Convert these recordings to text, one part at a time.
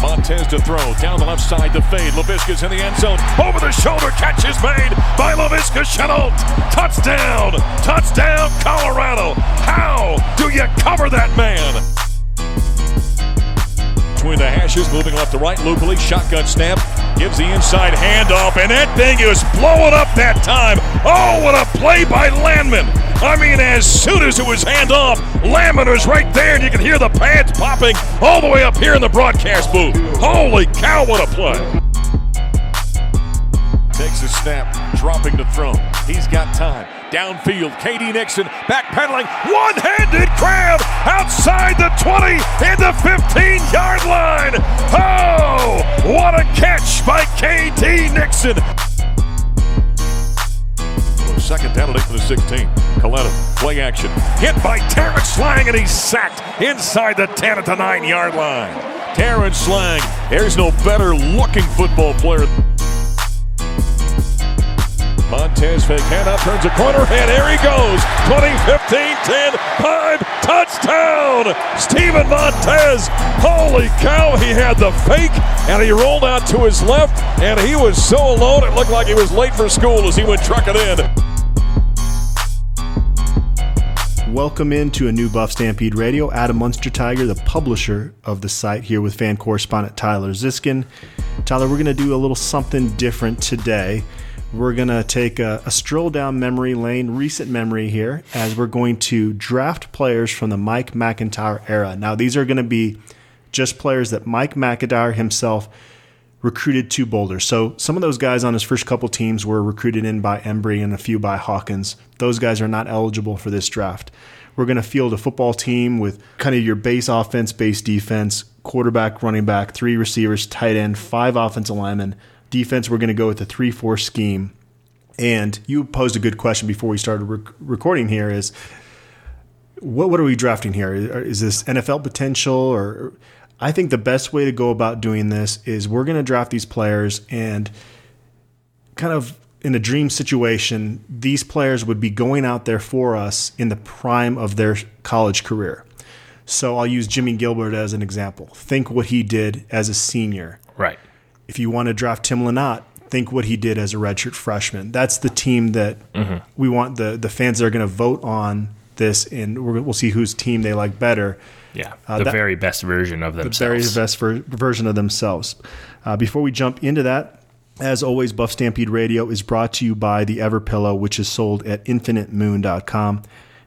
Montez to throw. Down the left side to fade. Laviska's in the end zone. Over the shoulder catch is made by Laviska Shenault. Touchdown! Touchdown, Colorado! How do you cover that man? Between the hashes, moving left to right. Locally, shotgun snap. Gives the inside handoff, and that thing is blowing up that time. Oh, what a play by Landman! I mean, as soon as it was handoff, Landman was right there, and you can hear the pads popping all the way up here in the broadcast booth. Holy cow, what a play! Takes a snap, dropping to throw. He's got time. Downfield, KD Nixon backpedaling, one-handed grab outside the 20 in the 15-yard line. Oh, what a catch by KD Nixon! Second down and eight for the 16. Coletta, play action. Hit by Terrence Lang, and he's sacked inside the 10 at the 9 yard line. Terrence Lang, there's no better looking football player. Montez handout, turns a corner, and there he goes. 20, 15, 10, 5, touchdown! Steven Montez, holy cow, he had the fake, and he rolled out to his left, and he was so alone it looked like he was late for school as he went trucking in. Welcome into a new Buff Stampede Radio. Adam Munsterteiger, the publisher of the site, here with fan correspondent Tyler Ziskin. Tyler, we're going to do a little something different today. We're going to take a, a, stroll down memory lane, recent memory here, as we're going to draft players from the Mike MacIntyre era. Now, these are going to be just players that Mike MacIntyre himself recruited to Boulder. So some of those guys on his first couple teams were recruited in by Embree and a few by Hawkins. Those guys are not eligible for this draft. We're going to field a football team with kind of your base offense, base defense, quarterback, running back, three receivers, tight end, five offensive linemen. Defense, we're going to go with the 3 4 scheme. And you posed a good question before we started rec- recording here is what, what are we drafting here? Is this NFL potential or I think the best way to go about doing this is we're going to draft these players and kind of in a dream situation, these players would be going out there for us in the prime of their college career. So I'll use Jimmie Gilbert as an example. Think what he did as a senior. Right. If you want to draft Tim Lynott, think what he did as a redshirt freshman. That's the team that mm-hmm. we want the the fans that are going to vote on this, and we'll see whose team they like better. Yeah, uh, the that, very best version of themselves. The very best ver- version of themselves. Uh, before we jump into that, as always, Buff Stampede Radio is brought to you by the Ever Pillow, which is sold at infinitemoon.com.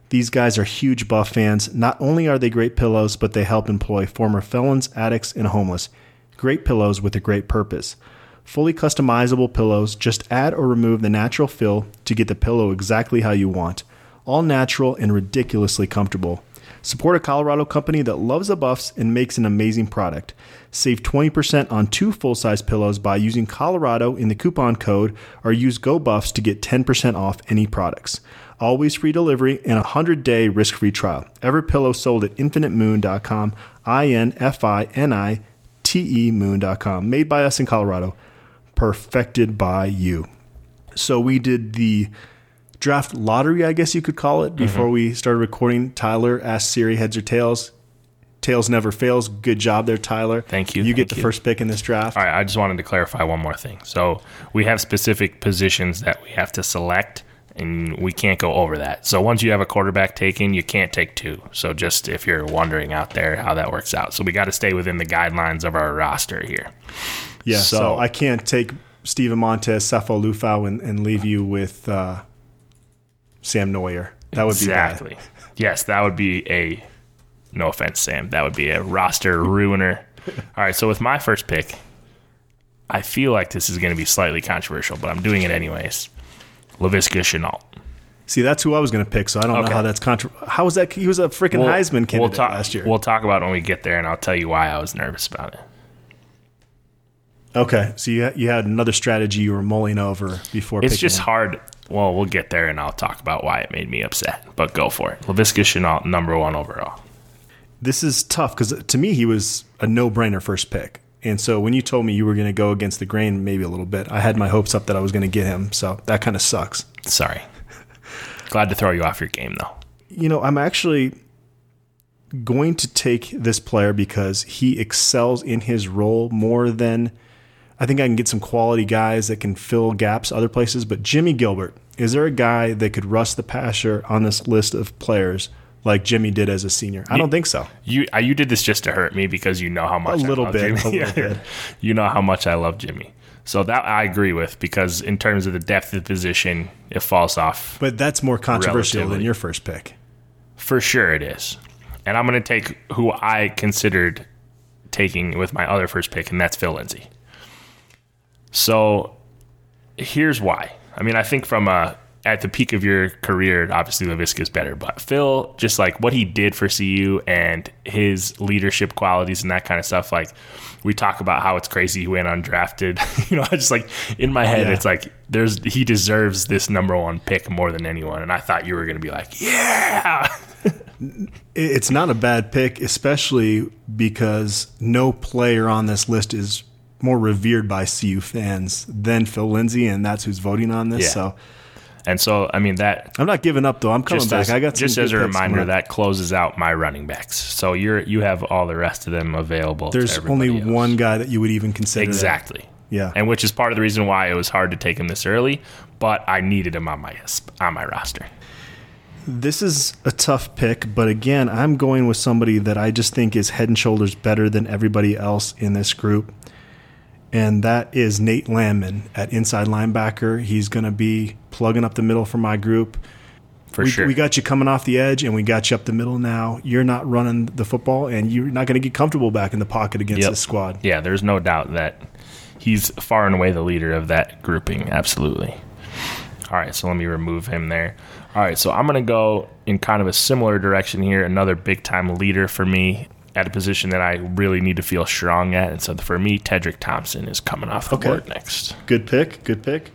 These guys are huge Buff fans. Not only are they great pillows, but they help employ former felons, addicts, and homeless. Great pillows with a great purpose. Fully customizable pillows, just add or remove the natural fill to get the pillow exactly how you want. All natural and ridiculously comfortable. Support a Colorado company that loves the buffs and makes an amazing product. Save 20% on two full size pillows by using Colorado in the coupon code or use GoBuffs to get 10% off any products. Always free delivery and a 100 day risk free trial. Every pillow sold at infinitemoon.com, I N F I N I T E moon.com. Made by us in Colorado, perfected by you. So we did the draft lottery, I guess you could call it, before mm-hmm. we started recording. Tyler asked Siri heads or tails. Tails never fails. Good job there, Tyler. Thank you. You get the you. first pick in this draft. All right. I just wanted to clarify one more thing. So we have specific positions that we have to select, and we can't go over that. So once you have a quarterback taken, you can't take two. So just if you're wondering out there how that works out, so we got to stay within the guidelines of our roster here. Yeah. So, so I can't take Steven Montez, Sefo Liufau, and, and leave you with. Uh, Sam Noyer. That would exactly. be exactly. Yes, that would be a. No offense, Sam. That would be a roster ruiner. All right, so with my first pick, I feel like this is going to be slightly controversial, but I'm doing it anyways. Laviska Shenault. See, that's who I was going to pick, so I don't okay. know how that's contra- How was that? He was a freaking we'll, Heisman candidate we'll talk, last year. We'll talk about when we get there, and I'll tell you why I was nervous about it. Okay, so you you had another strategy you were mulling over before. Picking. It's just him. hard well, we'll get there and I'll talk about why it made me upset. But go for it. Laviska Shenault, number one overall. This is tough because to me, he was a no brainer first pick. And so when you told me you were going to go against the grain maybe a little bit, I had my hopes up that I was going to get him. So that kind of sucks. Sorry. Glad to throw you off your game though. You know, I'm actually going to take this player because he excels in his role more than I think I can get some quality guys that can fill gaps other places. But Jimmie Gilbert, is there a guy that could rust the passer on this list of players like Jimmy did as a senior? I don't think so. You uh, you did this just to hurt me because you know how much A I little love bit, Jimmy. a little bit. you know how much I love Jimmy. So that I agree with because in terms of the depth of the position, it falls off But that's more controversial than your first pick. for sure. It is, and I'm going to take who I considered taking with my other first pick, and that's Phil Lindsay. So here's why. I mean, I think from a at the peak of your career, obviously Laviska is better, but Phil, just like what he did for CU and his leadership qualities and that kind of stuff, like we talk about how it's crazy he went undrafted. you know, I just like in my head, Yeah. it's like there's he deserves this number one pick more than anyone, and I thought you were gonna be like, yeah, It's not a bad pick, especially because no player on this list is more revered by CU fans than Phil Lindsay, and that's who's voting on this. Yeah. So and so I mean that I'm not giving up though. I'm coming back. as, I got some just as a reminder that closes out my running backs. So you're you have all the rest of them available. to there's only else. one guy that you would even consider. that. exactly. Yeah. and which is part of the reason why it was hard to take him this early, but I needed him on my on my roster. This is a tough pick, but again, I'm going with somebody that I just think is head and shoulders better than everybody else in this group. And that is Nate Landman at inside linebacker. He's going to be plugging up the middle for my group. For we, sure. we got you coming off the edge and we got you up the middle now. You're not running the football and you're not going to get comfortable back in the pocket against Yep. this squad. yeah, there's no doubt that he's far and away the leader of that grouping. Absolutely. All right, so let me remove him there. All right, so I'm going to go in kind of a similar direction here. Another big time leader for me at a position that I really need to feel strong at. And so for me, Tedrick Thompson is coming off the Okay. board next. Good pick. Good pick.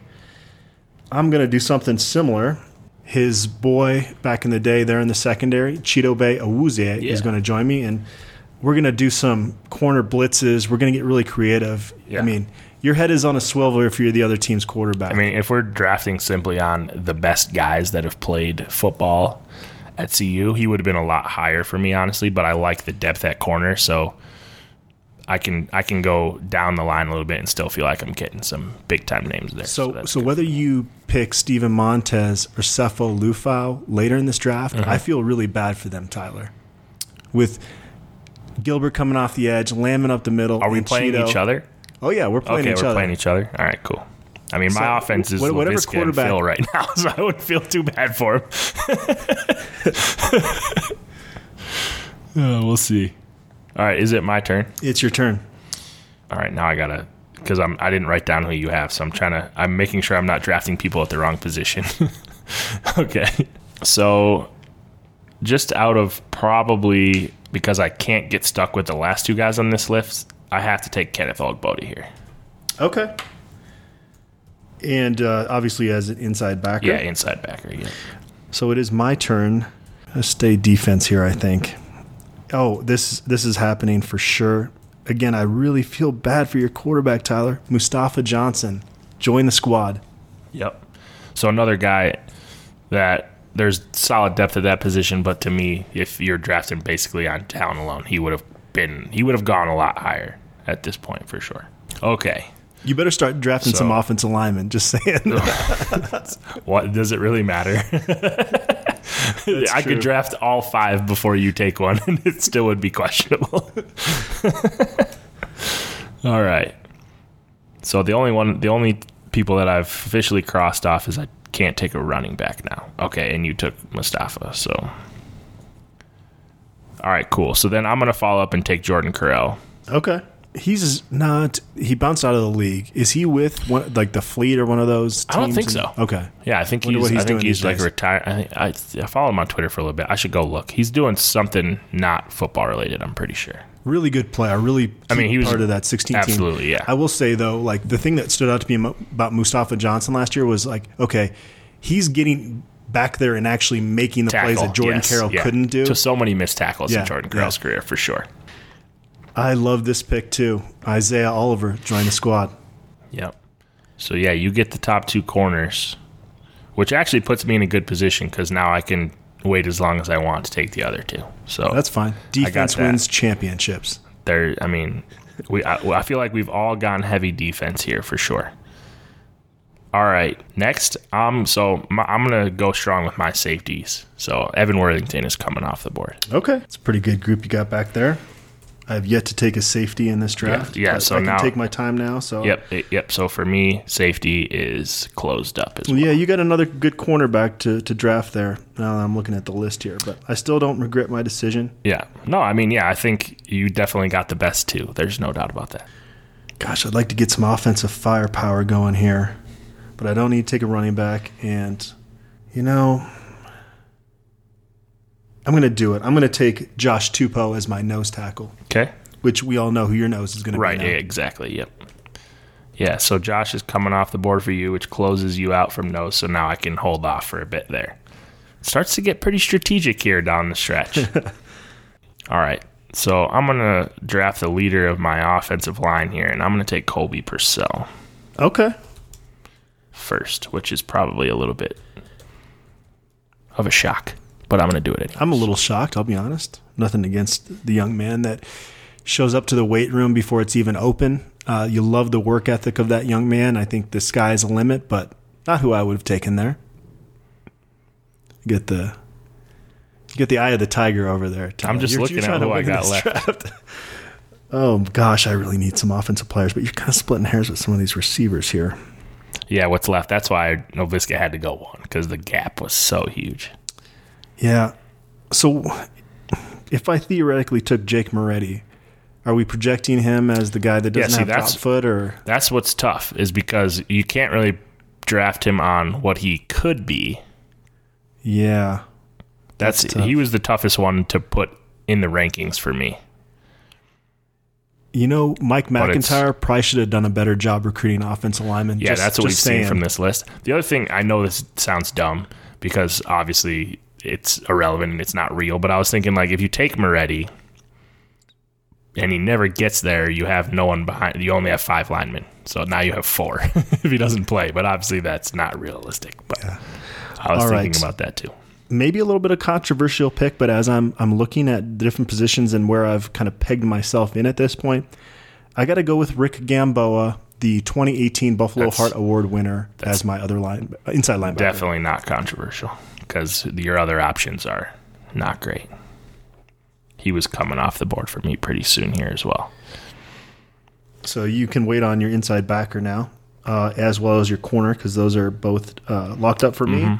I'm going to do something similar. His boy back in the day there in the secondary, Chidobe Awuzie, Yeah. is going to join me. And we're going to do some corner blitzes. We're going to get really creative. Yeah. I mean, your head is on a swivel if you're the other team's quarterback. I mean, if we're drafting simply on the best guys that have played football at CU, he would have been a lot higher for me, honestly. But I like the depth at corner, so I can I can go down the line a little bit and still feel like I'm getting some big time names there. So, that's so whether you pick Steven Montez or Sefo Liufau later in this draft, Mm-hmm. I feel really bad for them, Tyler. With Gilbert coming off the edge, Landman up the middle. are we playing Cheeto- each other? Oh yeah, we're playing okay, each we're other. playing each other. All right, cool. I mean, my offense is wh- whatever quarterback- Phil right now, so I wouldn't feel too bad for him. Uh, we'll see. All right, is it my turn? It's your turn. All right, now I gotta because I'm I didn't write down who you have, so I'm trying to I'm making sure I'm not drafting people at the wrong position. okay, so just out of probably because I can't get stuck with the last two guys on this list, I have to take Kenneth Olugbode here. Okay. And uh, obviously, as an inside backer. Yeah, inside backer. Yeah, So it is my turn. Let's stay defense here, I think. Oh, this this is happening for sure. Again, I really feel bad for your quarterback, Tyler. Mustafa Johnson. Join the squad. yep. So another guy that there's solid depth at that position, but to me, if you're drafting basically on talent alone, he would have been he would have gone a lot higher at this point for sure. Okay. You better start drafting So- some offensive linemen. Just saying. What does it really matter? I true. could draft all five before you take one, and it still would be questionable. all right. So the only one, the only people that I've officially crossed off is I can't take a running back now. Okay, and you took Mustafa. So, all right, cool. So then I'm gonna follow up and take Jordan Carrell. okay. He's not. He bounced out of the league. Is he with one, like the Fleet or one of those? Teams I don't think in- so. Okay. Yeah, I think Wonder he's. what he's I think doing he's these like days. retired. I, think, I I follow him on Twitter for a little bit. I should go look. He's doing something not football related. I'm pretty sure. Really good player. I really. I mean, he was- part of that 16 team. absolutely, yeah. I will say though, like the thing that stood out to me about Mustafa Johnson last year was like, okay, he's getting back there and actually making the plays that Jordan yes, Carrell yeah. couldn't do. To so many missed tackles Yeah, in Jordan yeah. Career for sure. I love this pick too. Isaiah Oliver join the squad. Yep. So yeah, you get the top two corners, which actually puts me in a good position because now I can wait as long as I want to take the other two. So That's fine. Defense wins championships. there. I mean, we. I, I feel like we've all gone heavy defense here for sure. All right, next, um, so my, I'm gonna go strong with my safeties. So Evan Worthington is coming off the board. Okay. It's a pretty good group you got back there. I have yet to take a safety in this draft. yeah, but so I can now- take my time now. So Yep, it- yep. So for me, safety is closed up as well. Yeah, you got another good cornerback to, to draft there. Now that I'm looking at the list here, but I still don't regret my decision. Yeah. No, I mean, yeah, I think you definitely got the best two. There's no doubt about that. Gosh, I'd like to get some offensive firepower going here, but I don't need to take a running back. And, you know, I'm going to do it. I'm going to take Josh Tupou as my nose tackle, Okay. which we all know who your nose is going to Right. be. now. Exactly. Yep. Yeah. So Josh is coming off the board for you, which closes you out from nose. So now I can hold off for a bit there. starts to get pretty strategic here down the stretch. All right. So I'm gonna draft the leader of my offensive line here, and I'm gonna take Colby Pursell Okay. first, which is probably a little bit of a shock, but I'm gonna do it anyway. I'm a little shocked, I'll be honest. Nothing against the young man that shows up to the weight room before it's even open. Uh, you love the work ethic of that young man. I think the sky's the limit, but not who I would have taken there. Get the get the eye of the tiger over there. I'm just looking at trying to who I got left. oh gosh, I really need some offensive players, but you're kind of splitting hairs with some of these receivers here. Yeah, what's left? That's why Laviska had to go one because the gap was so huge. Yeah. So if I theoretically took Jake Moretti, are we projecting him as the guy that doesn't see, have top foot or That's what's tough is because you can't really draft him on what he could be. yeah. That's, That's he was the toughest one to put in the rankings for me. You know, Mike MacIntyre probably should have done a better job recruiting offensive linemen. Yeah, Just- that's what we've just seen from this list. The other thing, I know this sounds dumb because obviously it's irrelevant and it's not real, but I was thinking like if you take Moretti and he never gets there, you have no one behind. You only have five linemen, so now you have four if he doesn't play. But obviously that's not realistic. But I was All thinking right. about that too. Maybe a little bit of controversial pick, but as I'm I'm looking at the different positions and where I've kind of pegged myself in at this point, I got to go with Rick Gamboa, the 2018 Buffalo That's- Heart Award winner, as my other line inside linebacker. Definitely not controversial because your other options are not great. He was coming off the board for me pretty soon here as well. So you can wait on your inside backer now, uh, as well as your corner, because those are both uh, locked up for me.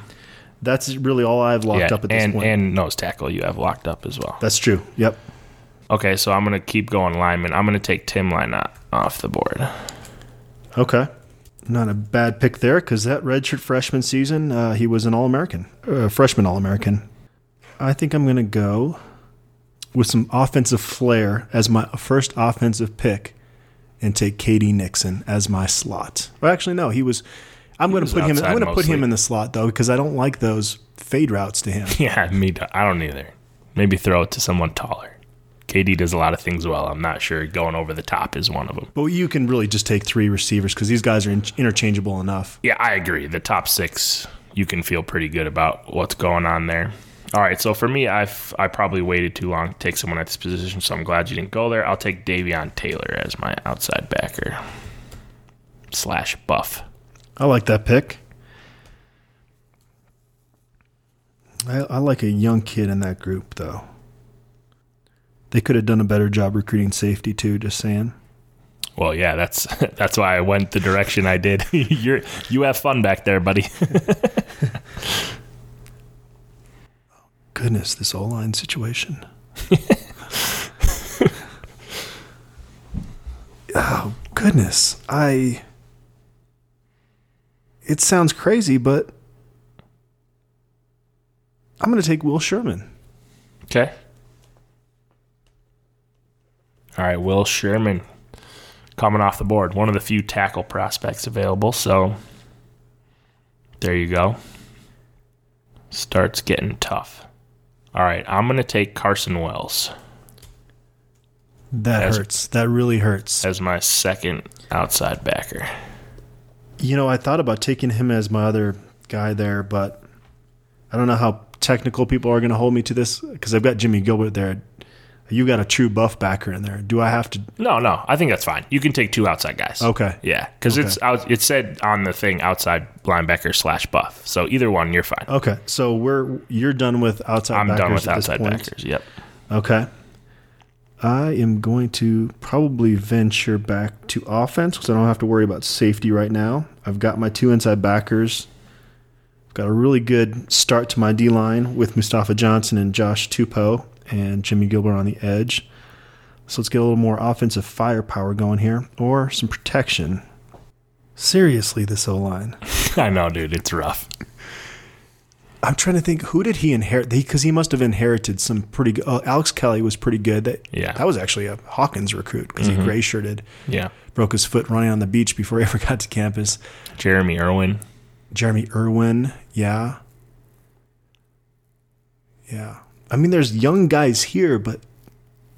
That's really all I've locked Mm-hmm. yeah, up at this and point. and nose tackle you have locked up as well. That's true. Yep. Okay, so I'm gonna keep going lineman. I'm gonna take Tim Lynott off the board. Okay. Not a bad pick there, because that redshirt freshman season, uh, he was an All American, uh, freshman All American. I think I'm going to go with some offensive flair as my first offensive pick, and take KD Nixon as my slot. Or actually, no, he was. I'm going to put him. I'm going to put him in the slot though, because I don't like those fade routes to him. Yeah, me. I don't either. Maybe throw it to someone taller. KD does a lot of things well. I'm not sure going over the top is one of them. But you can really just take three receivers because these guys are in- interchangeable enough. Yeah, I agree. The top six, you can feel pretty good about what's going on there. All right, so for me, I've I probably waited too long to take someone at this position, so I'm glad you didn't go there. I'll take Davion Taylor as my outside backer slash buff. I like that pick. I, I like a young kid in that group, though. They could have done a better job recruiting safety too. Just saying. Well, yeah, that's that's why I went the direction I did. You're you have fun back there, buddy. Goodness, this O line situation. oh goodness, I. It sounds crazy, but I'm going to take Will Sherman. Okay. All right, Will Sherman coming off the board. One of the few tackle prospects available, so there you go. Starts getting tough. All right, I'm going to take Carson Wells That As- hurts. That really hurts. as my second outside backer. You know, I thought about taking him as my other guy there, but I don't know how technical people are going to hold me to this because I've got Jimmie Gilbert there. You got a true buff backer in there. Do I have to? No, no, I think that's fine. You can take two outside guys. Okay. Yeah, because it's out. It said on the thing outside linebacker slash buff. So either one, you're fine. Okay, so we're you're done with outside. I'm done with outside backers. Yep. Okay. I am going to probably venture back to offense because I don't have to worry about safety right now. I've got my two inside backers. I've got a really good start to my D line with Mustafa Johnson and Josh Tupou and Jimmie Gilbert on the edge. So let's get a little more offensive firepower going here or some protection. Seriously, this O line. I know, dude. It's rough. I'm trying to think who did he inherit? Because he must have inherited some pretty good. Oh, uh, Alex Kelly was pretty good. That Yeah. that was actually a Hawkins recruit because he mm-hmm. gray shirted, Yeah. broke his foot running on the beach before he ever got to campus. Jeremy Irwin. Jeremy Irwin, yeah, yeah. I mean, there's young guys here, but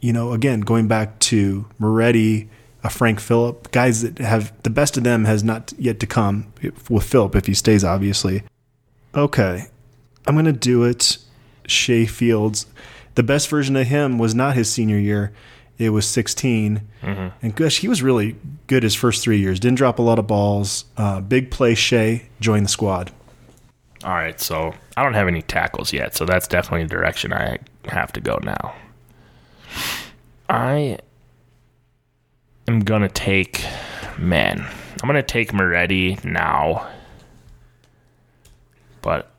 you know, again, going back to Moretti, a Frank Fillip, guys that have the best of them has not yet to come with Fillip if he stays, obviously. Okay, I'm gonna do it. Shea Fields, the best version of him was not his senior year; it was 16, and gosh, he was really good his first three years. Didn't drop a lot of balls. Uh, big play. Shea joined the squad. All right, so I don't have any tackles yet, so that's definitely the direction I have to go now. I am gonna take, man, I'm gonna take Moretti now, but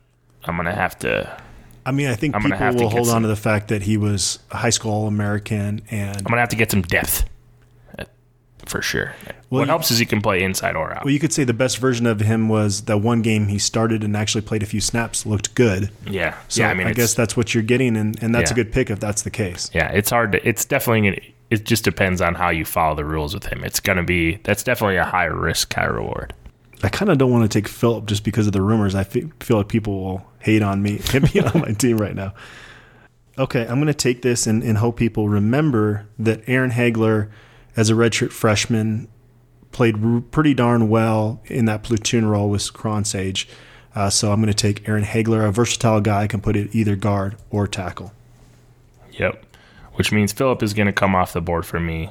I'm gonna have to. I mean, I think I'm people will hold on to the fact that he was a high school All American and I'm gonna have to get some depth, for sure. Well, what you- helps is he can play inside or out. Well, you could say the best version of him was that one game he started and actually played a few snaps, looked good. yeah, So yeah. I mean, I guess that's what you're getting, and, and that's a good pick if that's the case. Yeah, it's hard to. It's definitely. It just depends on how you follow the rules with him. It's gonna be. That's definitely a high risk, high reward. I kind of don't want to take Fillip just because of the rumors. I fe- feel like people will hate on me, hit me on my team right now. Okay, I'm going to take this and, and hope people remember that Aaron Haigler, as a redshirt freshman, played r- pretty darn well in that platoon role with Kronshage. Uh, so I'm going to take Aaron Haigler, a versatile guy, can put it either guard or tackle. Yep. Which means Fillip is gonna come off the board for me.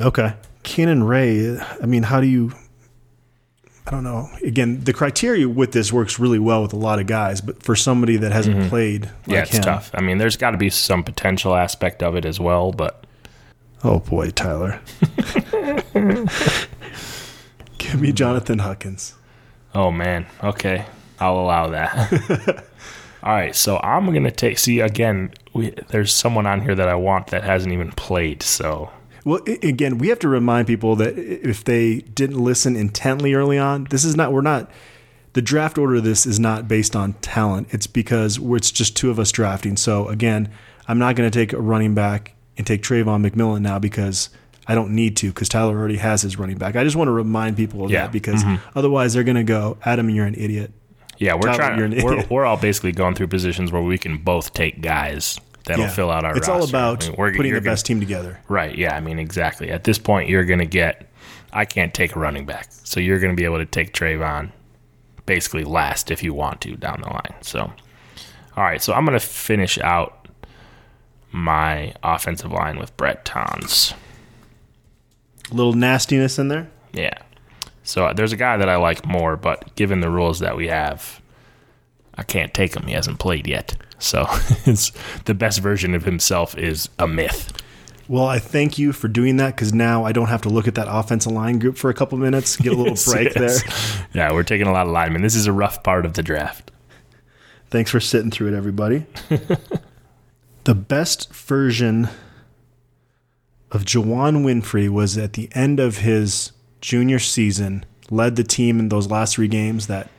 Okay. Cannon Ray, I mean, how do you. I don't know. Again, the criteria with this works really well with a lot of guys, but for somebody that hasn't played like Mm-hmm. yeah, it's him, tough. I mean, there's got to be some potential aspect of it as well, but Oh boy, Tyler. Give me Jonathan Huckins. oh man, okay, I'll allow that. All right, so I'm gonna take. See again, we, there's someone on here that I want that hasn't even played. So Well, again, we have to remind people that if they didn't listen intently early on, this is not, we're not, the draft order of this is not based on talent. It's because we're, it's just two of us drafting. So again, I'm not going to take a running back and take Travon McMillian now because I don't need to because Tyler already has his running back. I just want to remind people of Yeah, that because mm-hmm. otherwise they're going to go, Adam, you're an idiot. yeah, we're Tyler, trying. We're, we're all basically going through positions where we can both take guys that'll Yeah. fill out our. It's all about I mean, we're- putting the gonna- best team together. Right. Yeah. I mean, exactly. At this point, you're going to get. I can't take a running back, so you're going to be able to take Trayvon, basically last if you want to down the line. So, all right. So I'm going to finish out my offensive line with Brett Tons. A little nastiness in there. Yeah. So uh, there's a guy that I like more, but given the rules that we have, I can't take him. He hasn't played yet. So it's, the best version of himself is a myth. Well, I thank you for doing that because now I don't have to look at that offensive line group for a couple minutes, get a little Yes, break yes. there. Yeah, we're taking a lot of linemen. This is a rough part of the draft. Thanks for sitting through it, everybody. the best version of Juwann Winfree was at the end of his junior season, led the team in those last three games, that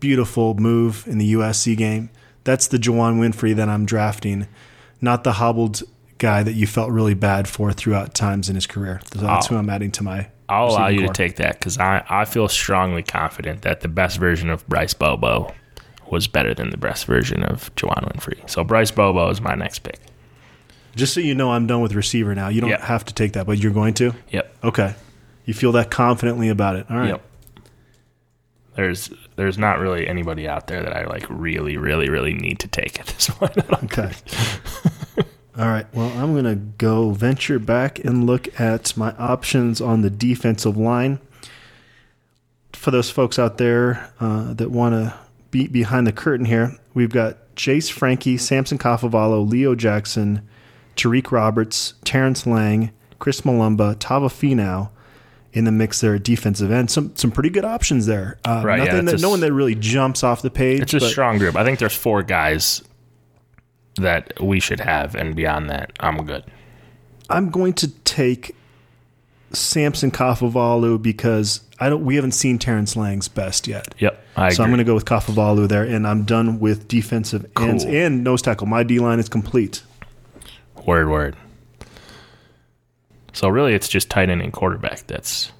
beautiful move in the USC game. That's the Juwann Winfree that I'm drafting, not the hobbled guy that you felt really bad for throughout times in his career. So that's Oh. who I'm adding to my. I'll allow you core. to take that because I, I feel strongly confident that the best version of Bryce Bobo was better than the best version of Juwann Winfree. So Bryce Bobo is my next pick. Just so you know, I'm done with receiver now. You don't Yeah. have to take that, but you're going to. Yep. Okay. You feel that confidently about it. All right. Yep. There's there's not really anybody out there that I like really really really need to take at this point. Okay. All right. Well, I'm going to go venture back and look at my options on the defensive line. For those folks out there uh, that want to be behind the curtain here, we've got Jase Franke, Samson Kafovalu, Leo Jackson, Terriek Roberts, Terrence Lang, Chris Mulumba, Tava Finau in the mix there at defensive end. Some some pretty good options there. Uh, Right, nothing it's that a no one that really jumps off the page. It's a but- strong group. I think there's four guys that we should have, and beyond that, I'm good. I'm going to take Samson Kafovalu because I don't. We haven't seen Terrence Lang's best yet. Yep, I So I'm going to go with Kafovalu there, and I'm done with defensive ends and nose tackle. My D line is complete. Word, word. So really, it's just tight end and quarterback that's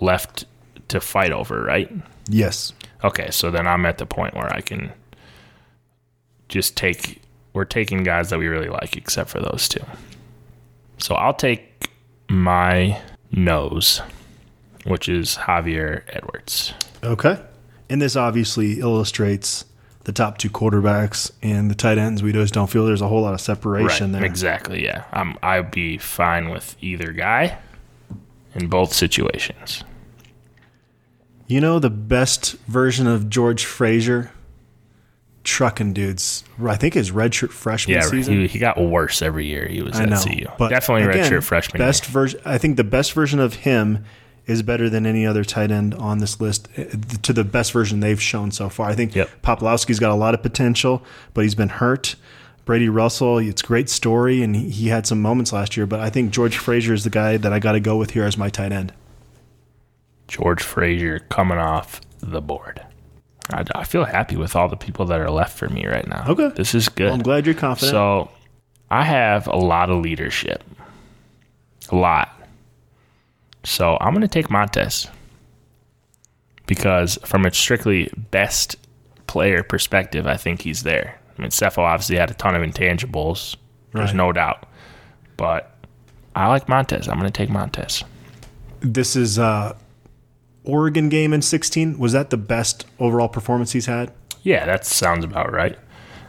left to fight over, right? Yes. Okay, so then I'm at the point where I can just take. We're taking guys that we really like, except for those two. So I'll take my nose, which is Javier Edwards. Okay. And this obviously illustrates the top two quarterbacks and the tight ends. We just don't feel there's a whole lot of separation there. Exactly. Yeah. I'm. I'd be fine with either guy in both situations. You know the best version of George Frazier? Trucking dudes. I think his redshirt freshman Yeah. season. He, he got worse every year. He was I at know, CU. but Definitely again, redshirt freshman. Best version. I think the best version of him is better than any other tight end on this list. eh, To the best version they've shown so far, I think Yep. Poplawski's got a lot of potential, but he's been hurt. Brady Russell, it's a great story, and he, he had some moments last year. But I think George Frazier is the guy that I got to go with here as my tight end. George Frazier coming off the board. I, I feel happy with all the people that are left for me right now. Okay. This is good. Well, I'm glad you're confident. So I have a lot of leadership. A lot. So I'm going to take Montez. Because from a strictly best player perspective, I think he's there. I mean, Sefo obviously had a ton of intangibles. There's Right. no doubt. But I like Montez. I'm going to take Montez. this is uh, Oregon game in 16. Was that the best overall performance he's had? Yeah, that sounds about right.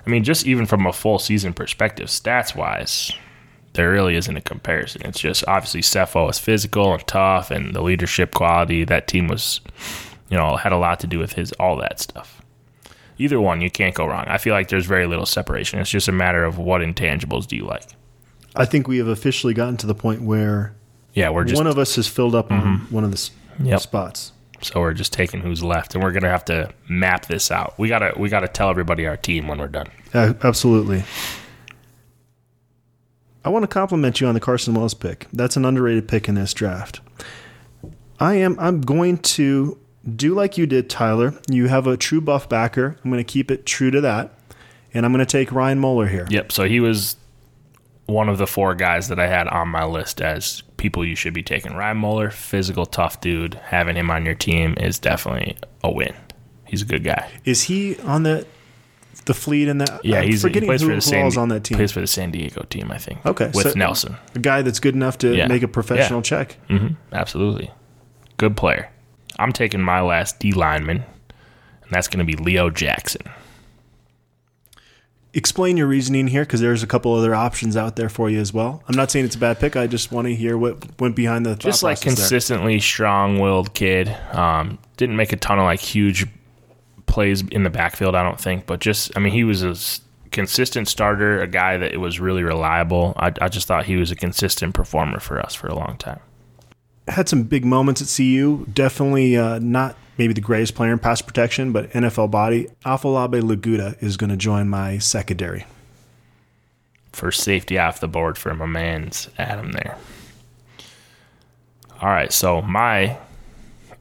I mean, just even from a full season perspective, stats wise, there really isn't a comparison. It's just obviously Sefo is physical and tough, and the leadership quality. That team was, you know, had a lot to do with his all that stuff. Either one, you can't go wrong. I feel like there's very little separation. It's just a matter of what intangibles do you like. I think we have officially gotten to the point where Yeah, we're just Mm-hmm. one of us has filled up on one of the Yep. spots. so we're just taking who's left, and we're gonna have to map this out. We gotta we gotta tell everybody our team when we're done. Uh, absolutely. I want to compliment you on the Carson Wells pick. That's an underrated pick in this draft. I am. I'm going to do like you did, Tyler. You have a true buff backer. I'm going to keep it true to that, and I'm going to take Ryan Moeller here. Yep. So he was one of the four guys that I had on my list as people you should be taking. Ryan Moeller, physical, tough dude. Having him on your team is definitely a win. He's a good guy. Is he on the the fleet in that? Yeah, I'm he's he forgetting plays who, for the who San all's on that team. Plays for the San Diego team, I think. Okay, with so- Nelson. A guy that's good enough to Yeah. make a professional Yeah. check. hmm Absolutely, good player. I'm taking my last D lineman, and that's going to be Leo Jackson. Explain your reasoning here, because there's a couple other options out there for you as well. I'm not saying it's a bad pick. I just want to hear what went behind the just like process there. consistently strong-willed kid. Um, didn't make a ton of like huge plays in the backfield, I don't think, but just I mean he was a consistent starter, a guy that was really reliable. I, I just thought he was a consistent performer for us for a long time. had some big moments at CU. Definitely uh, not maybe the greatest player in pass protection, but NFL body. Afolabi Laguda is going to join my secondary. For safety off the board for my man's Adam there. All right, so my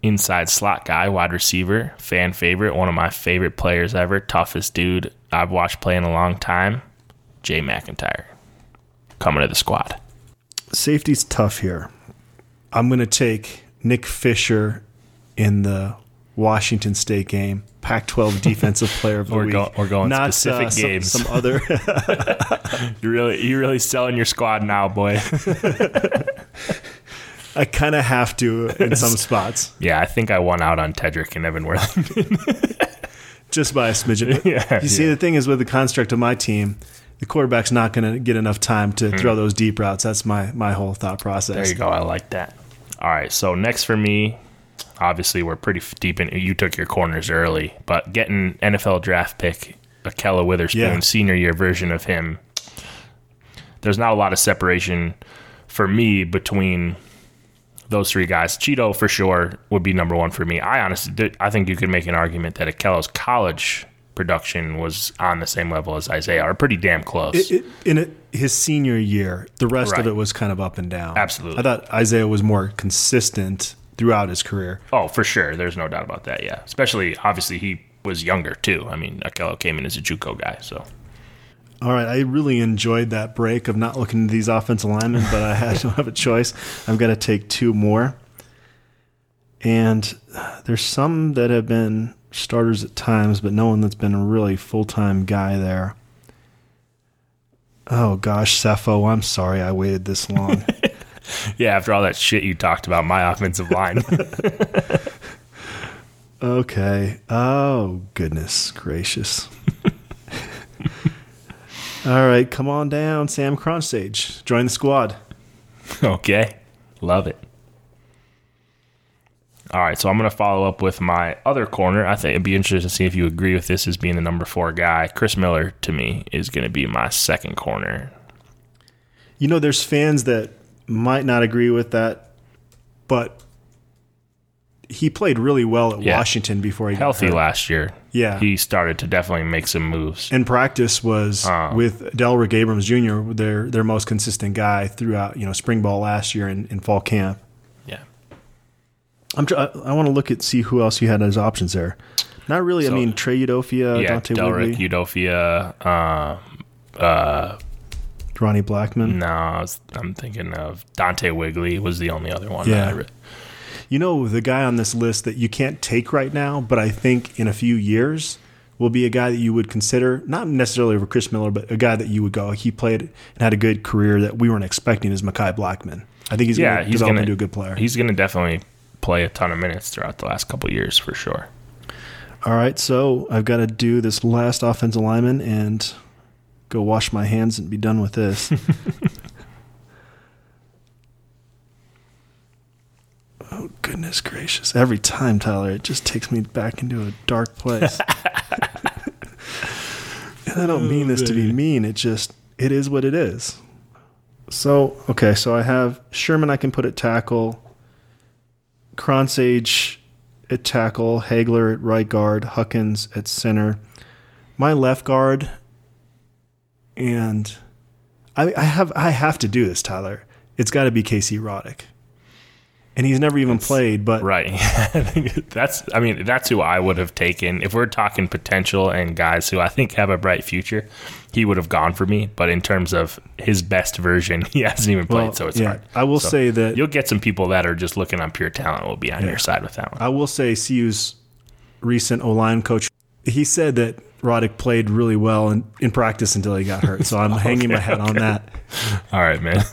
inside slot guy, wide receiver, fan favorite, one of my favorite players ever, toughest dude I've watched play in a long time, Jay MacIntyre, coming to the squad. Safety's tough here. I'm going to take Nick Fisher in the Washington State game, Pac-12 Defensive Player of the We're Week. go- we're going Not, specific uh, some- games. Some, other. You're really you're really selling your squad now, boy. I kind of have to in some spots, Yeah, I think I won out on Tedrick and Evan Worthington. just by a smidgen. Yeah, you see, yeah. the thing is with the construct of my team, the quarterback's not going to get enough time to hmm. throw those deep routes. That's my my whole thought process. There you go. I like that. All right. So next for me, obviously we're pretty deep in. You took your corners early, but getting NFL draft pick Ahkello Witherspoon, Yeah. senior year version of him. There's not a lot of separation for me between those three guys. Chido for sure would be number one for me. I honestly, I think you could make an argument that Ahkello's college production was on the same level as Isaiah, or pretty damn close. It, it, in it, his senior year, the rest Right. of it was kind of up and down. Absolutely. I thought Isaiah was more consistent throughout his career. Oh, for sure. There's no doubt about that. Yeah. Especially, obviously, he was younger too. I mean, Akello came in as a JUCO guy, so All right, I really enjoyed that break of not looking at these offensive linemen, but I had, don't have a choice. I'm going to take two more. And uh, there's some that have been starters at times, but no one that's been a really full time guy there. Oh gosh, Sefo, I'm sorry I waited this long. yeah. After all that shit you talked about my offensive line, okay. Oh goodness gracious. All right, come on down, Sam Kronshage. Join the squad. okay, love it. All right, so I'm going to follow up with my other corner. I think it'd be interesting to see if you agree with this as being the number four guy. Chris Miller, to me, is going to be my second corner. You know, there's fans that might not agree with that, but he played really well at Yeah. Washington before he Healthy got hurt. last year. Yeah. He started to definitely make some moves. In practice was Oh. with Delrick Abrams Jr., their their most consistent guy throughout you know spring ball last year and in fall camp. Yeah. I'm tr- I, I want to look at see who else you had as options there. Not really. So- I mean Trey Udoffia, yeah, Dante Delrick, Wigley, Udoffia, uh, uh, Ronnie Blackman. No, I was, I'm thinking of Dante Wigley was the only other one. Yeah. That I re- You know the guy on this list that you can't take right now, but I think in a few years will be a guy that you would consider not necessarily over Chris Miller, but a guy that you would go. He played and had a good career that we weren't expecting. Is Mekhi Blackmon? I think he's yeah, going to develop gonna into a good player. He's gonna definitely play a ton of minutes throughout the last couple years for sure. All right, so I've got to do this last offensive lineman and go wash my hands and be done with this. oh goodness gracious! Every time, Tyler, it just takes me back into a dark place. and I don't mean oh, this to be mean. It just it is what it is. So okay, so I have Sherman. I can put at tackle. Kronshage at tackle, Haigler at right guard, Huckins at center. My left guard, and I, I have I have to do this, Tyler. It's got to be Casey Roddick, and he's never even played. But Right. That's I mean, that's who I would have taken. If we're talking potential and guys who I think have a bright future, he would have gone for me. But in terms of his best version, he hasn't even played, well, so it's yeah, hard. I will So say that You'll get some people that are just looking on pure talent will be on your side with that one. I will say CU's recent O line coach. He said that Roddick played really well in, in practice until he got hurt. So I'm hanging my hat on that. All right, man.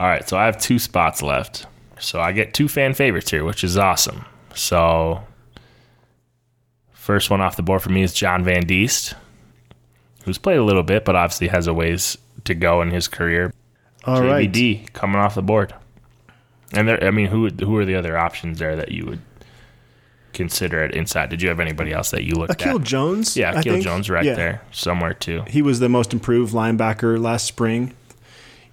All right, so I have two spots left. So I get two fan favorites here, which is awesome. So first one off the board for me is Jon Van Diest, who's played a little bit, but obviously has a ways to go in his career. All right. JVD coming off the board. And there, I mean, who who are the other options there that you would consider at inside? Did you have anybody else that you looked Akil at? Jones. yeah, Akil. Jones right Yeah. there somewhere too. he was the most improved linebacker last spring.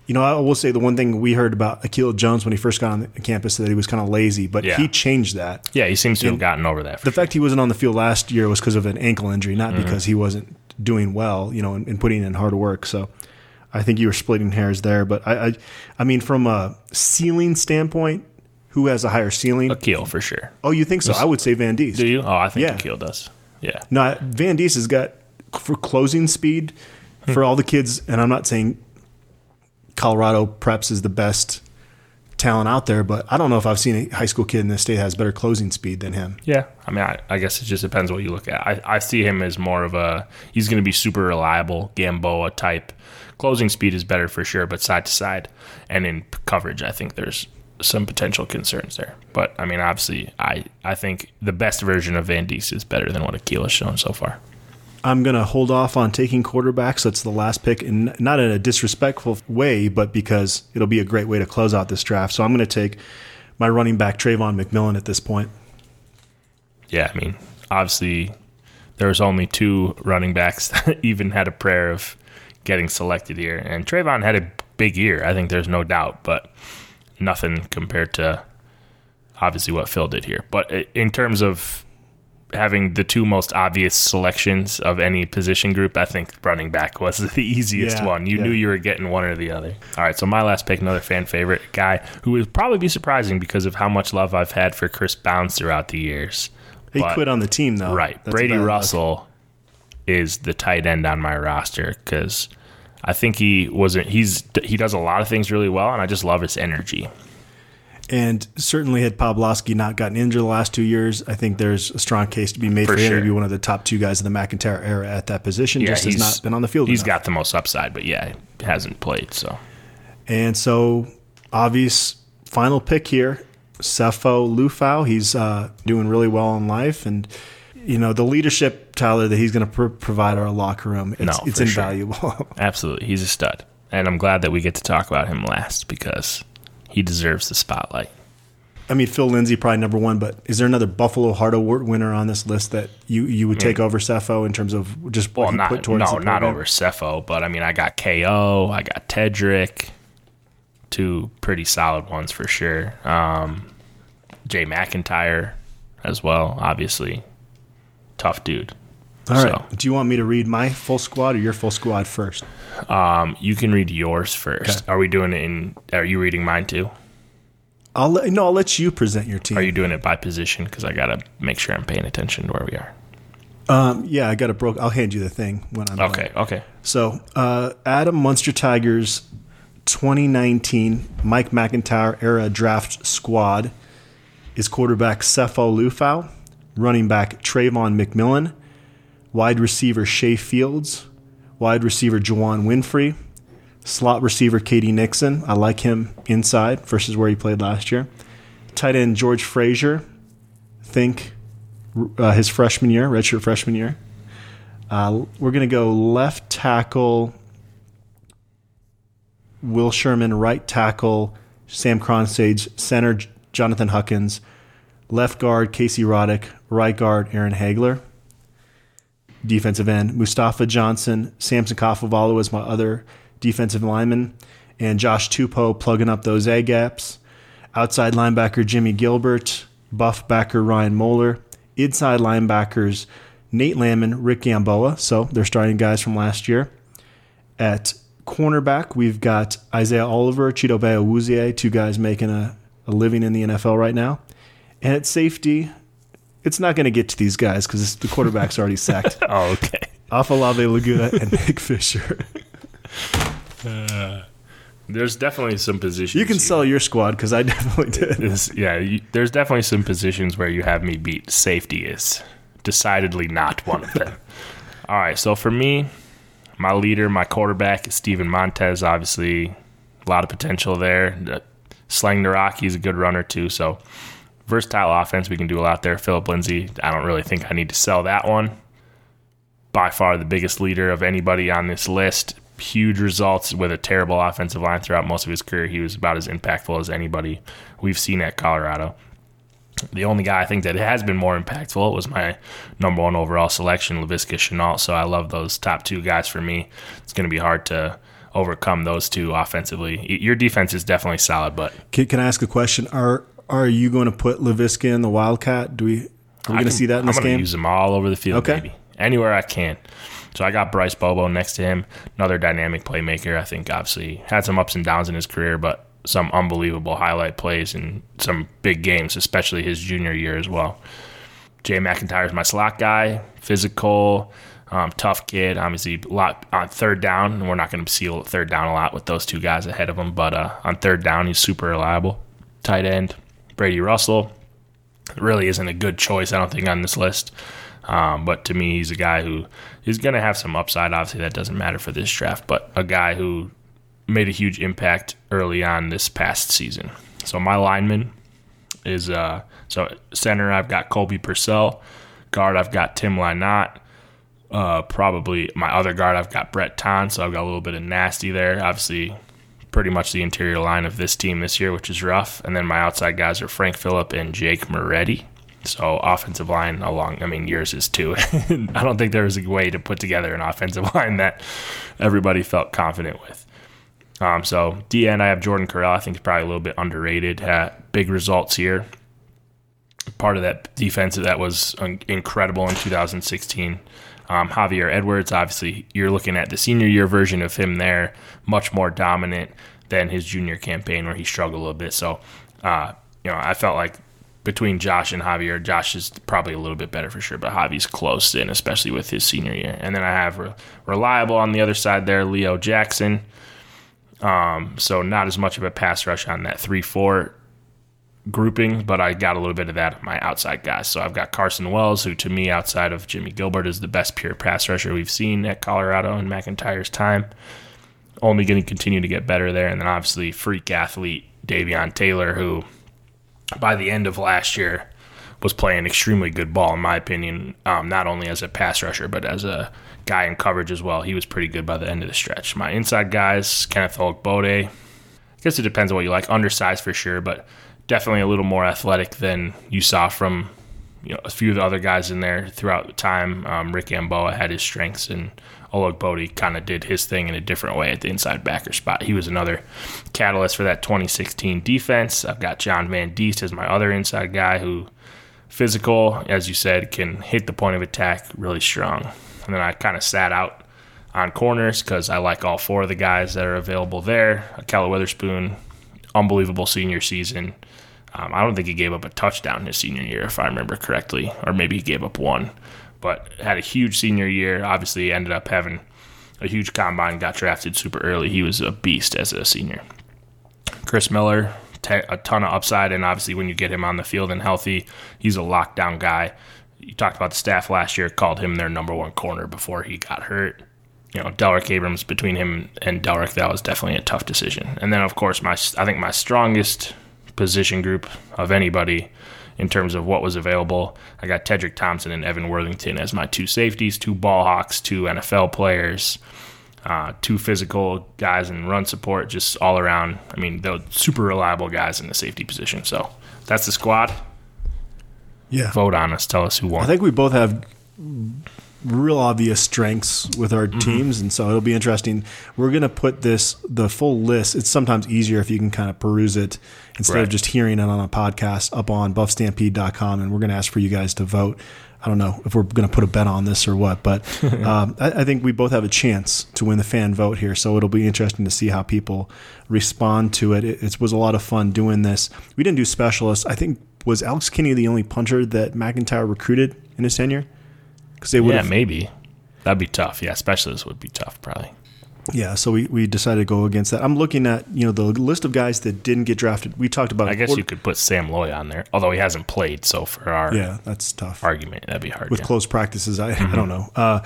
You know, I will say the one thing we heard about Akil Jones when he first got on the campus that he was kind of lazy, but Yeah. he changed that. Yeah, he seems to have gotten over that. The fact he wasn't on the field last year was because of an ankle injury, not Mm-hmm. because he wasn't doing well, you know, and, and putting in hard work. So I think you were splitting hairs there. But I, I, I mean, from a ceiling standpoint, who has a higher ceiling? Akil for sure. Oh, you think so? I would say Van Diest. Do you? Oh, I think Yeah. Akil does. Yeah. No, Van Diest has got for closing speed for all the kids, and I'm not saying Colorado preps is the best talent out there, but I don't know if I've seen a high school kid in this state has better closing speed than him. Yeah, I mean, I, I guess it just depends what you look at. I, I see him as more of a he's going to be super reliable Gamboa type. Closing speed is better for sure, but side to side and in coverage, I think there's some potential concerns there. But I mean, obviously, I I think the best version of Van Diest is better than what Akil has shown so far. I'm going to hold off on taking quarterbacks. That's the last pick, and not in a disrespectful way, but because it'll be a great way to close out this draft. So I'm going to take my running back, Travon McMillian, at this point. Yeah, I mean, obviously, there was only two running backs that even had a prayer of getting selected here, and Trayvon had a big year. I think there's no doubt, but nothing compared to obviously what Phil did here. But in terms of having the two most obvious selections of any position group, I think running back was the easiest Yeah, one. You yeah. knew you were getting one or the other. All right, so my last pick, another fan favorite guy who would probably be surprising because of how much love I've had for Chris Bounds throughout the years. He But- quit on the team, though. Right. That's Brady. Russell is the tight end on my roster because I think he wasn't. He's he does a lot of things really well, and I just love his energy. And certainly, had Poplawski not gotten injured the last two years, I think there's a strong case to be made for, For him to be one of the top two guys in the MacIntyre era at that position. just has not been on the field. He's enough. got the most upside, but yeah, he hasn't played. So And so, obvious final pick here, Sefo Liufau. He's uh, doing really well in life, and you know the leadership, Tyler, that he's going to pr- provide our locker room. It's, No, it's for sure. invaluable. absolutely, he's a stud, and I'm glad that we get to talk about him last because he deserves the spotlight. I mean, Phil Lindsay probably number one, but is there another Buffalo Heart Award winner on this list that you you would take over Sefo in terms of just what Well, he not put towards no, not over Sefo, but I mean, I got KO, I got Tedric, two pretty solid ones for sure. Um, Jay MacIntyre as well, obviously, tough dude. All right. So- Do you want me to read my full squad or your full squad first? Um, you can read yours first. Okay. Are we doing it in? Are you reading mine too? I'll let, no, I'll let you present your team. Are you doing it by position? Because I gotta make sure I'm paying attention to where we are. um, yeah, I got it broke. I'll hand you the thing when I'm done. Okay, okay. So, uh, Adam Munsterteiger's 2019 Mike MacIntyre era draft squad is quarterback Sefo Liufau, running back Travon McMillian, wide receiver Shay Fields, wide receiver Juwann Winfree, slot receiver KD Nixon. I like him inside versus where he played last year. Tight end George Frazier, think uh, his freshman year, redshirt freshman year. Uh, we're going to go left tackle Will Sherman, right tackle Sam Kronshage, center Jonathan Huckins, left guard Casey Roddick, right guard Aaron Haigler, defensive end Mustafa Johnson, Samson Kafovalu is my other defensive lineman, and Josh Tupou plugging up those A gaps. Outside linebacker Jimmie Gilbert, buff backer Ryan Moeller, inside linebackers Nate Landman, Rick Gamboa. So they're starting guys from last year. At cornerback, we've got Isaiah Oliver, Chidobe Awuzie, two guys making a, a living in the NFL right now. And at safety, it's not going to get to these guys because the quarterback's already sacked. Oh, okay. Afolabi Laguda and Nick Fisher. Uh, there's definitely some positions You can sell your squad because I definitely did. This, yeah, you, there's definitely some positions where you have me beat. Safety is decidedly not one of them. All right, so for me, my leader, my quarterback is Steven Montez. Obviously, a lot of potential there. The- Slang the rock, he's a good runner too. So versatile offense, we can do a lot there. Philip Lindsay, I don't really think I need to sell that one. By far the biggest leader of anybody on this list. Huge results with a terrible offensive line throughout most of his career. He was about as impactful as anybody we've seen at Colorado. The only guy I think that has been more impactful was my number one overall selection, Laviska Shenault. So I love those top two guys for me. It's going to be hard to overcome those two offensively. Your defense is definitely solid, but Can, can I ask a question? Are are you going to put Laviska in the Wildcat? Do we are we going to see that in I'm this gonna game? use them all over the field, Okay. baby. Anywhere I can. So I got Bryce Bobo next to him, another dynamic playmaker. I think obviously had some ups and downs in his career, but some unbelievable highlight plays and some big games, especially his junior year as well. Jay MacIntyre is my slot guy, physical, um, tough kid. Obviously, a lot on third down, and we're not going to see third down a lot with those two guys ahead of him. But uh, on third down, he's super reliable. tight end, Brady Russell. Really isn't a good choice, I don't think, on this list. Um, but to me, he's a guy who is going to have some upside. Obviously, that doesn't matter for this draft, but a guy who made a huge impact early on this past season. So my lineman is uh, so center. I've got Colby Pursell. Guard. I've got Tim Lynott. Uh, probably my other guard. I've got Brett Ton. So I've got a little bit of nasty there. Obviously, pretty much the interior line of this team this year, which is rough. And then my outside guys are Frank Fillip and Jake Moretti. So offensive line along, I mean yours is too. I don't think there was a way to put together an offensive line that everybody felt confident with. Um, so D end, I have Jordan Carrell. I think he's probably a little bit underrated. Had big results here. Part of that defense that was incredible in 2016. Um, Javier Edwards, obviously, you're looking at the senior year version of him there, much more dominant than his junior campaign where he struggled a little bit. So, uh, you know, I felt like between Josh and Javier, Josh is probably a little bit better for sure, but Javi's close in, especially with his senior year. And then I have re- reliable on the other side there, Leo Jackson. Um, so not as much of a pass rush on that three four grouping, but I got a little bit of that my outside guys. So I've got Carson Wells, who to me, outside of Jimmie Gilbert, is the best pure pass rusher we've seen at Colorado in MacIntyre's time. Only going to continue to get better there. And then obviously freak athlete Davion Taylor, who by the end of last year was playing extremely good ball, in my opinion, um, not only as a pass rusher, but as a guy in coverage as well. He was pretty good by the end of the stretch. My inside guys, Kenneth Olugbode. I guess it depends on what you like. Undersized for sure, but definitely a little more athletic than you saw from you know a few of the other guys in there throughout the time. Um, Rick Gamboa had his strengths, and Oleg Olugbode kind of did his thing in a different way at the inside backer spot. He was another catalyst for that 2016 defense. I've got Jon Van Diest as my other inside guy who physical, as you said, can hit the point of attack really strong. And then I kind of sat out on corners because I like all four of the guys that are available there. Ahkello Witherspoon, unbelievable senior season. Um, I don't think he gave up a touchdown his senior year, if I remember correctly, or maybe he gave up one. But had a huge senior year. Obviously, ended up having a huge combine. Got drafted super early. He was a beast as a senior. Chris Miller, a ton of upside, and obviously when you get him on the field and healthy, he's a lockdown guy you talked about the staff last year called him their number one corner before he got hurt. You know, Delrick Abrams between him and Delrick, that was definitely a tough decision. And then, of course, my I think my strongest position group of anybody in terms of what was available. I got Tedric Thompson and Evan Worthington as my two safeties, two ball hawks, two NFL players, uh, two physical guys in run support, just all around. I mean, they're super reliable guys in the safety position. So that's the squad yeah. vote on us. Tell us who won. I think we both have real obvious strengths with our mm-hmm. teams, and so it'll be interesting. We're going to put this the full list. It's sometimes easier if you can kind of peruse it instead right. of just hearing it on a podcast up on buffstampede.com, and we're going to ask for you guys to vote. I don't know if we're going to put a bet on this or what, but um, I, I, think we both have a chance to win the fan vote here. So it'll be interesting to see how people respond to it. It, it was a lot of fun doing this. We didn't do specialists. I think was Alex Kinney the only puncher that MacIntyre recruited in his tenure? Because they would yeah maybe that'd be tough. Yeah, specialists would be tough probably. Yeah, so we, we decided to go against that. I'm looking at you know the list of guys that didn't get drafted. We talked about. I guess you could put Sam Loy on there, although he hasn't played. So for our yeah, that's tough argument. That'd be hard with yeah. close practices. I, mm-hmm. I don't know. Uh,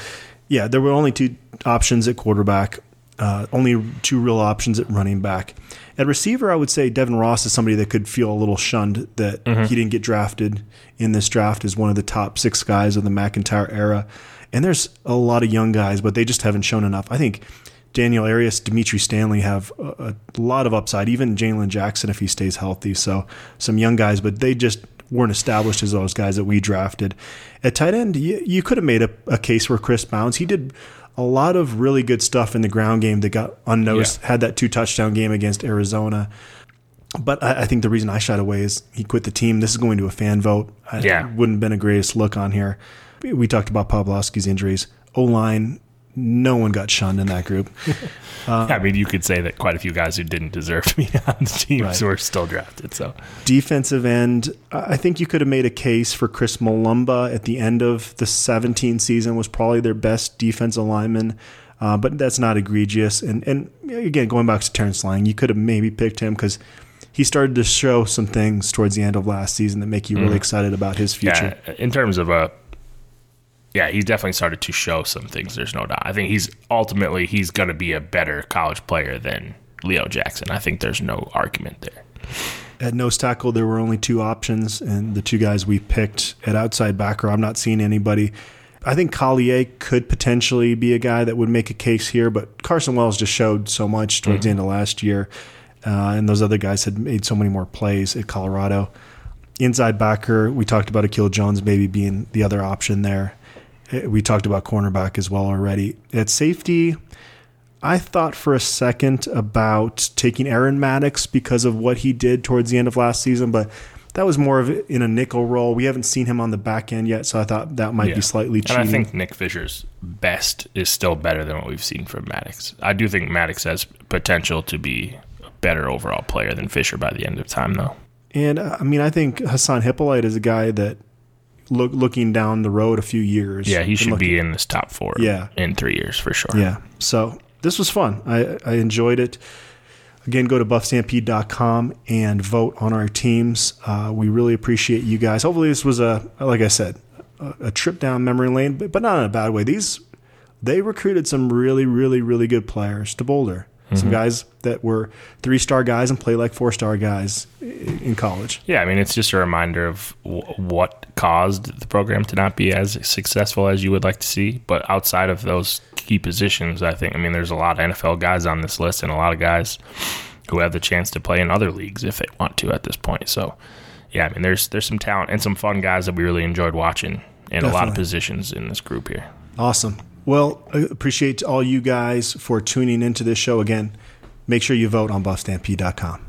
yeah, there were only two options at quarterback. Uh, only two real options at running back. At receiver, I would say Devin Ross is somebody that could feel a little shunned that mm-hmm. he didn't get drafted in this draft as one of the top six guys of the MacIntyre era. And there's a lot of young guys, but they just haven't shown enough. I think Daniel Arias, Dimitri Stanley have a, a lot of upside, even Jalen Jackson if he stays healthy. So some young guys, but they just weren't established as those guys that we drafted. At tight end, you, you could have made a, a case for Chris Bounds. He did a lot of really good stuff in the ground game that got unnoticed. Yeah. Had that two touchdown game against Arizona. But I, I, think the reason I shied away is he quit the team. This is going to a fan vote. I, yeah. Wouldn't have been a greatest look on here. We talked about Poplawski's injuries. O line no one got shunned in that group. Uh, I mean, you could say that quite a few guys who didn't deserve to be on the teams right. were still drafted. So defensive end, I think you could have made a case for Chris Mulumba at the end of the 17 season was probably their best defensive lineman. Uh, but that's not egregious. And and again, going back to Terrence Lang, you could have maybe picked him because he started to show some things towards the end of last season that make you really excited about his future. Yeah, in terms of a, yeah, he's definitely started to show some things. There's no doubt. I think he's ultimately he's going to be a better college player than Leo Jackson. I think there's no argument there. At nose tackle, there were only two options, and the two guys we picked at outside backer, I'm not seeing anybody. I think Collier could potentially be a guy that would make a case here, but Carson Wells just showed so much towards the end of last year, uh, and those other guys had made so many more plays at Colorado. Inside backer, we talked about Akil Jones maybe being the other option there. Uh, We talked about cornerback as well already. At safety, I thought for a second about taking Aaron Maddox because of what he did towards the end of last season, but that was more of in a nickel role. We haven't seen him on the back end yet, so I thought that might Yeah. be slightly And cheating. I think Nick Fisher's best is still better than what we've seen from Maddox. I do think Maddox has potential to be a better overall player than Fisher by the end of time, though. and uh, I mean, I think Hassan Hippolyte is a guy that look looking down the road a few years. Yeah, he should looking- be in this top four. Yeah. in three years for sure. Yeah. So this was fun. I, I enjoyed it. Again, go to buffstampede.com and vote on our teams. Uh, we really appreciate you guys. Hopefully, this was a, like I said, a, a trip down memory lane, but, but not in a bad way. These, they recruited some really, really, really good players to Boulder. Some mm-hmm. guys that were three star guys and play like four star guys in college. Yeah, I mean, it's just a reminder of w- what caused the program to not be as successful as you would like to see. But outside of those key positions, I think, I mean, there's a lot of NFL guys on this list and a lot of guys who have the chance to play in other leagues if they want to at this point. So, yeah, I mean, there's there's some talent and some fun guys that we really enjoyed watching in a lot of positions in this group here. Awesome. Well, I appreciate all you guys for tuning into this show again. Make sure you vote on buffstampede.com.